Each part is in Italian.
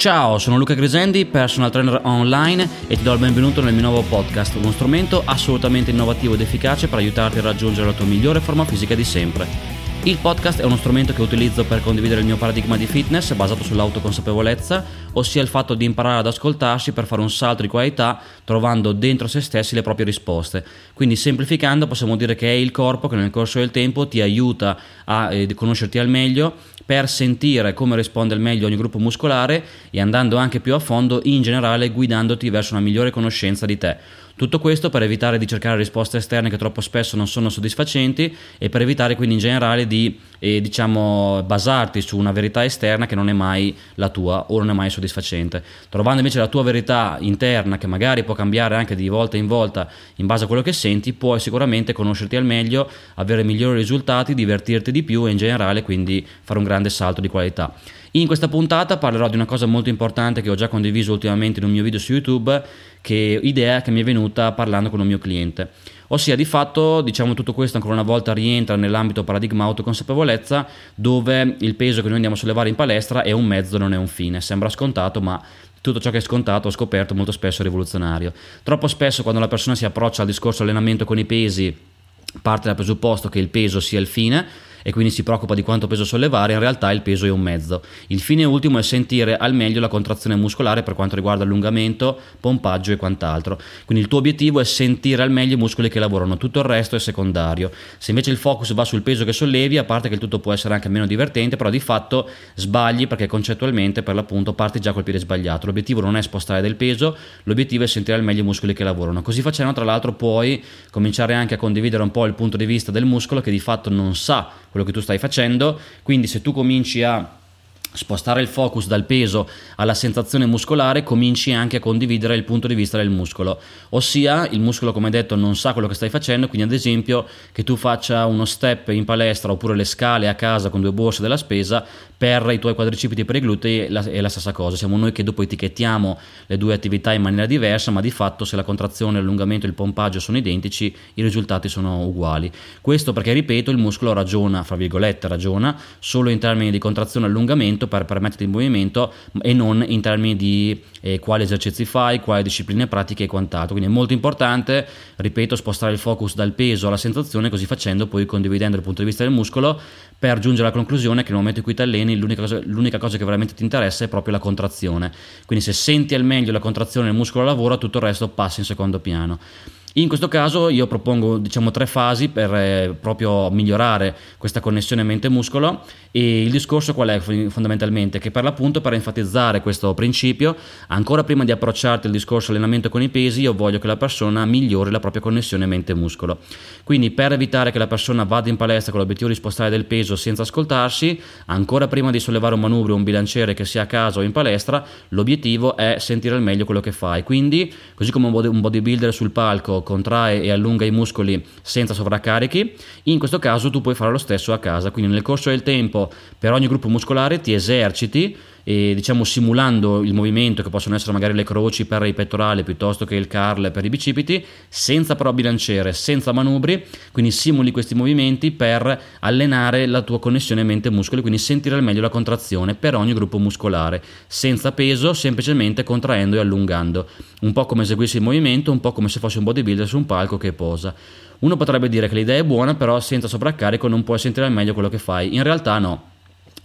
Ciao, sono Luca Grisendi, personal trainer online e ti do il benvenuto nel mio nuovo podcast, uno strumento assolutamente innovativo ed efficace per aiutarti a raggiungere la tua migliore forma fisica di sempre. Il podcast è uno strumento che utilizzo per condividere il mio paradigma di fitness basato sull'autoconsapevolezza, ossia il fatto di imparare ad ascoltarsi per fare un salto di qualità trovando dentro se stessi le proprie risposte. Quindi semplificando possiamo dire che è il corpo che nel corso del tempo ti aiuta a eh, conoscerti al meglio per sentire come risponde al meglio ogni gruppo muscolare e andando anche più a fondo in generale guidandoti verso una migliore conoscenza di te. Tutto questo per evitare di cercare risposte esterne che troppo spesso non sono soddisfacenti e per evitare quindi in generale di eh, diciamo, basarti su una verità esterna che non è mai la tua o non è mai soddisfacente. Trovando invece la tua verità interna che magari può cambiare anche di volta in volta in base a quello che senti, puoi sicuramente conoscerti al meglio, avere migliori risultati, divertirti di più e in generale quindi fare un grande salto di qualità. In questa puntata parlerò di una cosa molto importante che ho già condiviso ultimamente in un mio video su YouTube, che idea che mi è venuta parlando con un mio cliente. Ossia, di fatto, diciamo tutto questo ancora una volta rientra nell'ambito paradigma autoconsapevolezza, dove il peso che noi andiamo a sollevare in palestra è un mezzo, non è un fine. Sembra scontato, ma tutto ciò che è scontato ho scoperto molto spesso è rivoluzionario. Troppo spesso quando la persona si approccia al discorso allenamento con i pesi, parte dal presupposto che il peso sia il fine e quindi si preoccupa di quanto peso sollevare, in realtà il peso è un mezzo. Il fine ultimo è sentire al meglio la contrazione muscolare per quanto riguarda allungamento, pompaggio e quant'altro. Quindi il tuo obiettivo è sentire al meglio i muscoli che lavorano, tutto il resto è secondario. Se invece il focus va sul peso che sollevi, a parte che il tutto può essere anche meno divertente, però di fatto sbagli perché concettualmente per l'appunto parti già col piede sbagliato. L'obiettivo non è spostare del peso, l'obiettivo è sentire al meglio i muscoli che lavorano. Così facendo, tra l'altro, puoi cominciare anche a condividere un po' il punto di vista del muscolo che di fatto non sa quello che tu stai facendo, quindi se tu cominci a spostare il focus dal peso alla sensazione muscolare, cominci anche a condividere il punto di vista del muscolo. Ossia, il muscolo, come detto, non sa quello che stai facendo, quindi ad esempio che tu faccia uno step in palestra oppure le scale a casa con due borse della spesa per i tuoi quadricipiti e per i glutei è la stessa cosa. Siamo noi che dopo etichettiamo le due attività in maniera diversa, ma di fatto se la contrazione, l'allungamento e il pompaggio sono identici, i risultati sono uguali. Questo perché, ripeto, il muscolo ragiona, fra virgolette, ragiona solo in termini di contrazione e allungamento movimento per permetterti il movimento e non in termini di eh, quali esercizi fai, quali discipline pratiche e quant'altro. Quindi è molto importante, ripeto, spostare il focus dal peso alla sensazione, così facendo poi condividendo il punto di vista del muscolo per giungere alla conclusione che nel momento in cui ti alleni l'unica cosa, l'unica cosa che veramente ti interessa è proprio la contrazione. Quindi se senti al meglio la contrazione del muscolo lavora, tutto il resto passa in secondo piano. In questo caso io propongo diciamo, tre fasi per eh, proprio migliorare questa connessione mente-muscolo e il discorso qual è fondamentalmente? Che per l'appunto per enfatizzare questo principio, ancora prima di approcciarti al discorso allenamento con i pesi, io voglio che la persona migliori la propria connessione mente-muscolo. Quindi per evitare che la persona vada in palestra con l'obiettivo di spostare del peso senza ascoltarsi, ancora prima di sollevare un manubrio o un bilanciere che sia a casa o in palestra, l'obiettivo è sentire al meglio quello che fai. Quindi, così come un bodybuilder sul palco contrae e allunga i muscoli senza sovraccarichi, in questo caso tu puoi fare lo stesso a casa, quindi nel corso del tempo per ogni gruppo muscolare ti eserciti e diciamo simulando il movimento che possono essere magari le croci per i pettorali piuttosto che il curl per i bicipiti, senza però bilanciere, senza manubri, quindi simuli questi movimenti per allenare la tua connessione mente-muscoli, quindi sentire al meglio la contrazione per ogni gruppo muscolare, senza peso, semplicemente contraendo e allungando, un po' come eseguissi il movimento, un po' come se fossi un bodybuilder su un palco che posa. Uno potrebbe dire che l'idea è buona, però senza sovraccarico non puoi sentire al meglio quello che fai. In realtà no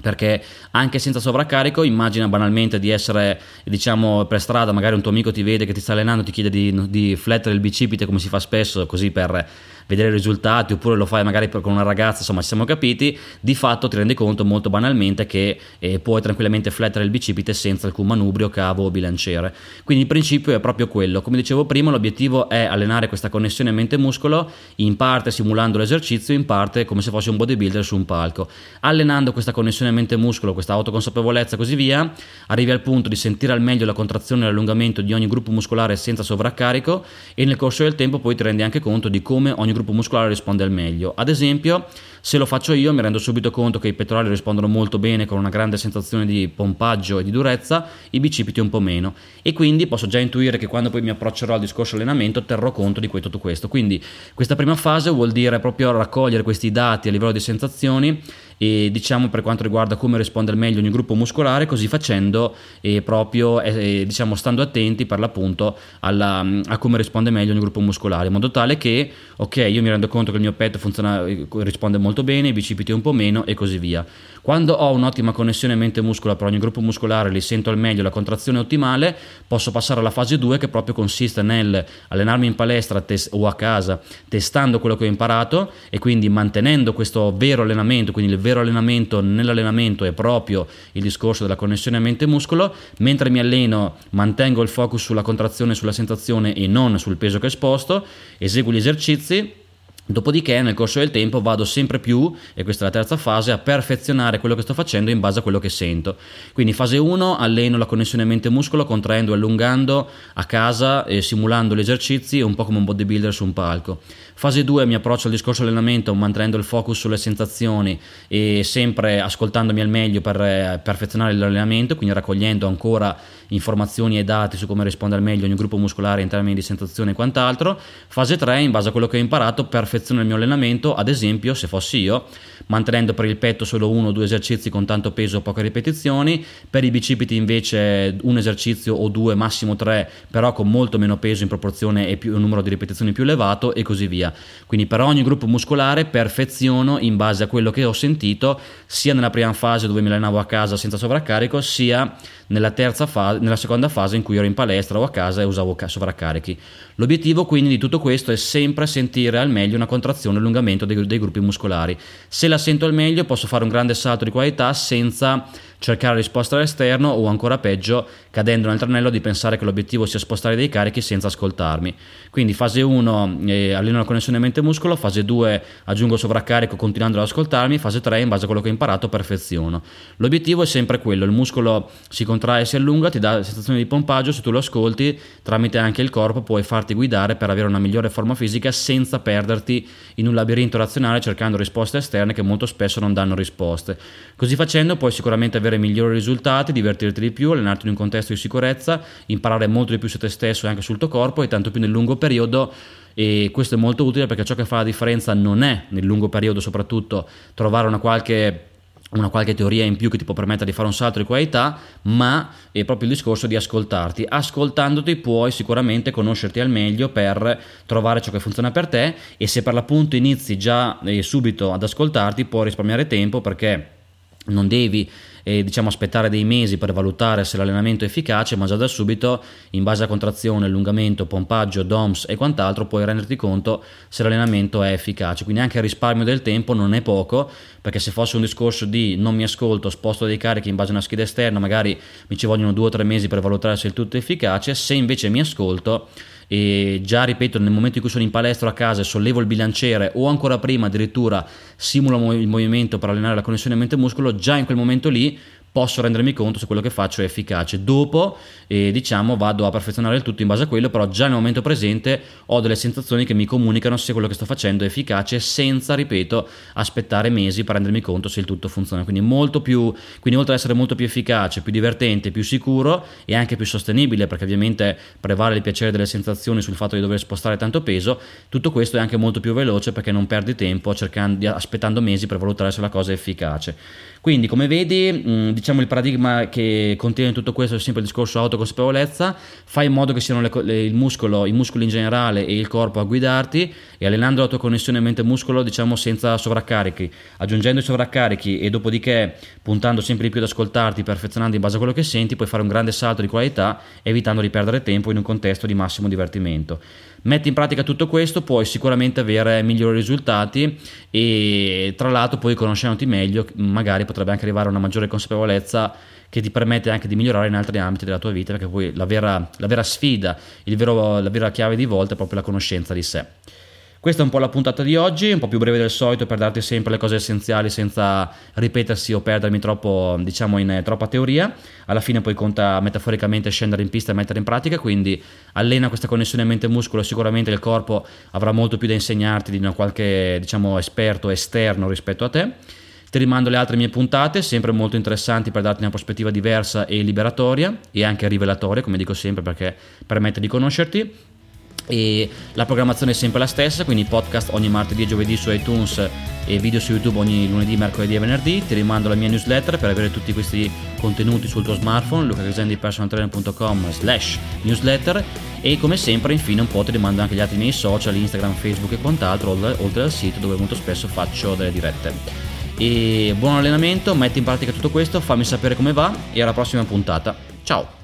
perché anche senza sovraccarico immagina banalmente di essere diciamo per strada magari un tuo amico ti vede che ti sta allenando ti chiede di, di flettere il bicipite come si fa spesso così per vedere i risultati oppure lo fai magari con una ragazza, insomma ci siamo capiti, di fatto ti rendi conto molto banalmente che eh, puoi tranquillamente flettere il bicipite senza alcun manubrio, cavo o bilanciere. Quindi il principio è proprio quello. Come dicevo prima, l'obiettivo è allenare questa connessione mente-muscolo, in parte simulando l'esercizio, in parte come se fossi un bodybuilder su un palco. Allenando questa connessione mente-muscolo, questa autoconsapevolezza e così via, arrivi al punto di sentire al meglio la contrazione e l'allungamento di ogni gruppo muscolare senza sovraccarico e nel corso del tempo poi ti rendi anche conto di come ogni ogni gruppo muscolare risponde al meglio. Ad esempio, se lo faccio io mi rendo subito conto che i pettorali rispondono molto bene con una grande sensazione di pompaggio e di durezza, i bicipiti un po' meno. E quindi posso già intuire che quando poi mi approccerò al discorso allenamento terrò conto di tutto questo. Quindi questa prima fase vuol dire proprio raccogliere questi dati a livello di sensazioni e diciamo per quanto riguarda come risponde al meglio ogni gruppo muscolare, così facendo e proprio eh, diciamo stando attenti per l'appunto alla, a come risponde meglio ogni gruppo muscolare, in modo tale che ok, io mi rendo conto che il mio petto funziona, risponde molto bene, i bicipiti un po' meno e così via. Quando ho un'ottima connessione mente-muscolo per ogni gruppo muscolare, li sento al meglio, la contrazione ottimale, posso passare alla fase 2 che proprio consiste nel allenarmi in palestra tes- o a casa, testando quello che ho imparato e quindi mantenendo questo vero allenamento, quindi il vero allenamento nell'allenamento è proprio il discorso della connessione mente-muscolo, mentre mi alleno mantengo il focus sulla contrazione, sulla sensazione e non sul peso che esposto, eseguo gli esercizi Dopodiché nel corso del tempo vado sempre più, e questa è la terza fase, a perfezionare quello che sto facendo in base a quello che sento. Quindi fase 1 alleno la connessione mente-muscolo contraendo e allungando a casa e simulando gli esercizi un po' come un bodybuilder su un palco. Fase 2 mi approccio al discorso allenamento mantenendo il focus sulle sensazioni e sempre ascoltandomi al meglio per eh, perfezionare l'allenamento, quindi raccogliendo ancora informazioni e dati su come risponde al meglio ogni gruppo muscolare in termini di sensazione e quant'altro. Fase 3, in base a quello che ho imparato, perfeziono il mio allenamento, ad esempio, se fossi io, mantenendo per il petto solo uno o due esercizi con tanto peso o poche ripetizioni, per i bicipiti invece un esercizio o due, massimo tre, però con molto meno peso in proporzione e più, un numero di ripetizioni più elevato e così via. Quindi per ogni gruppo muscolare perfeziono in base a quello che ho sentito, sia nella prima fase dove mi allenavo a casa senza sovraccarico, sia nella, terza fase, nella seconda fase in cui ero in palestra o a casa e usavo sovraccarichi. L'obiettivo quindi di tutto questo è sempre sentire al meglio una contrazione e allungamento dei, dei gruppi muscolari. Se la sento al meglio posso fare un grande salto di qualità senza cercare risposta all'esterno o ancora peggio cadendo nel tranello di pensare che l'obiettivo sia spostare dei carichi senza ascoltarmi. Quindi fase 1 eh, alleno la connessione mente-muscolo, fase 2 aggiungo sovraccarico continuando ad ascoltarmi, fase 3 in base a quello che ho imparato perfeziono. L'obiettivo è sempre quello, il muscolo si contrae e si allunga, ti dà sensazione di pompaggio, se tu lo ascolti tramite anche il corpo puoi farti guidare per avere una migliore forma fisica senza perderti in un labirinto razionale cercando risposte esterne che molto spesso non danno risposte. Così facendo puoi sicuramente avere migliori risultati, divertirti di più, allenarti in un contesto di sicurezza, imparare molto di più su te stesso e anche sul tuo corpo e tanto più nel lungo periodo e questo è molto utile perché ciò che fa la differenza non è nel lungo periodo soprattutto trovare una qualche una qualche teoria in più che ti può permettere di fare un salto di qualità, ma è proprio il discorso di ascoltarti. Ascoltandoti puoi sicuramente conoscerti al meglio per trovare ciò che funziona per te e se per l'appunto inizi già eh, subito ad ascoltarti puoi risparmiare tempo perché non devi eh, diciamo, aspettare dei mesi per valutare se l'allenamento è efficace, ma già da subito, in base a contrazione, allungamento, pompaggio, DOMS e quant'altro, puoi renderti conto se l'allenamento è efficace. Quindi anche il risparmio del tempo non è poco, perché se fosse un discorso di non mi ascolto, sposto dei carichi in base a una scheda esterna, magari mi ci vogliono due o tre mesi per valutare se il tutto è efficace, se invece mi ascolto e già ripeto nel momento in cui sono in palestra a casa e sollevo il bilanciere o ancora prima addirittura simulo il movimento per allenare la connessione mente-muscolo già in quel momento lì posso rendermi conto se quello che faccio è efficace. Dopo, eh, diciamo, vado a perfezionare il tutto in base a quello, però già nel momento presente ho delle sensazioni che mi comunicano se quello che sto facendo è efficace, senza, ripeto, aspettare mesi per rendermi conto se il tutto funziona. Quindi, molto più, quindi oltre ad essere molto più efficace, più divertente, più sicuro e anche più sostenibile, perché ovviamente prevale il piacere delle sensazioni sul fatto di dover spostare tanto peso, tutto questo è anche molto più veloce perché non perdi tempo cercando, aspettando mesi per valutare se la cosa è efficace. Quindi, come vedi, mh, diciamo il paradigma che contiene tutto questo è sempre il discorso autoconsapevolezza, fai in modo che siano le, le, il muscolo, i muscoli in generale e il corpo a guidarti e allenando la tua connessione mente-muscolo, diciamo senza sovraccarichi, aggiungendo i sovraccarichi e dopodiché puntando sempre di più ad ascoltarti, perfezionando in base a quello che senti, puoi fare un grande salto di qualità evitando di perdere tempo in un contesto di massimo divertimento. Metti in pratica tutto questo, puoi sicuramente avere migliori risultati e tra l'altro poi conoscendoti meglio magari potrebbe anche arrivare a una maggiore consapevolezza che ti permette anche di migliorare in altri ambiti della tua vita perché poi la vera, la vera sfida, vero, la vera chiave di volta è proprio la conoscenza di sé. Questa è un po' la puntata di oggi, un po' più breve del solito per darti sempre le cose essenziali senza ripetersi o perdermi troppo, diciamo, in eh, troppa teoria. Alla fine poi conta metaforicamente scendere in pista e mettere in pratica, quindi allena questa connessione mente-muscolo, sicuramente il corpo avrà molto più da insegnarti di qualche, diciamo, esperto esterno rispetto a te. Ti rimando le altre mie puntate, sempre molto interessanti per darti una prospettiva diversa e liberatoria e anche rivelatoria, come dico sempre, perché permette di conoscerti e la programmazione è sempre la stessa, quindi podcast ogni martedì e giovedì su iTunes e video su YouTube ogni lunedì, mercoledì e venerdì. Ti rimando la mia newsletter per avere tutti questi contenuti sul tuo smartphone, lucagresendipersonaltrainer.com slash newsletter e come sempre infine un po' ti rimando anche gli altri miei social, Instagram, Facebook e quant'altro, oltre al sito dove molto spesso faccio delle dirette. E buon allenamento, metti in pratica tutto questo, fammi sapere come va e alla prossima puntata. Ciao!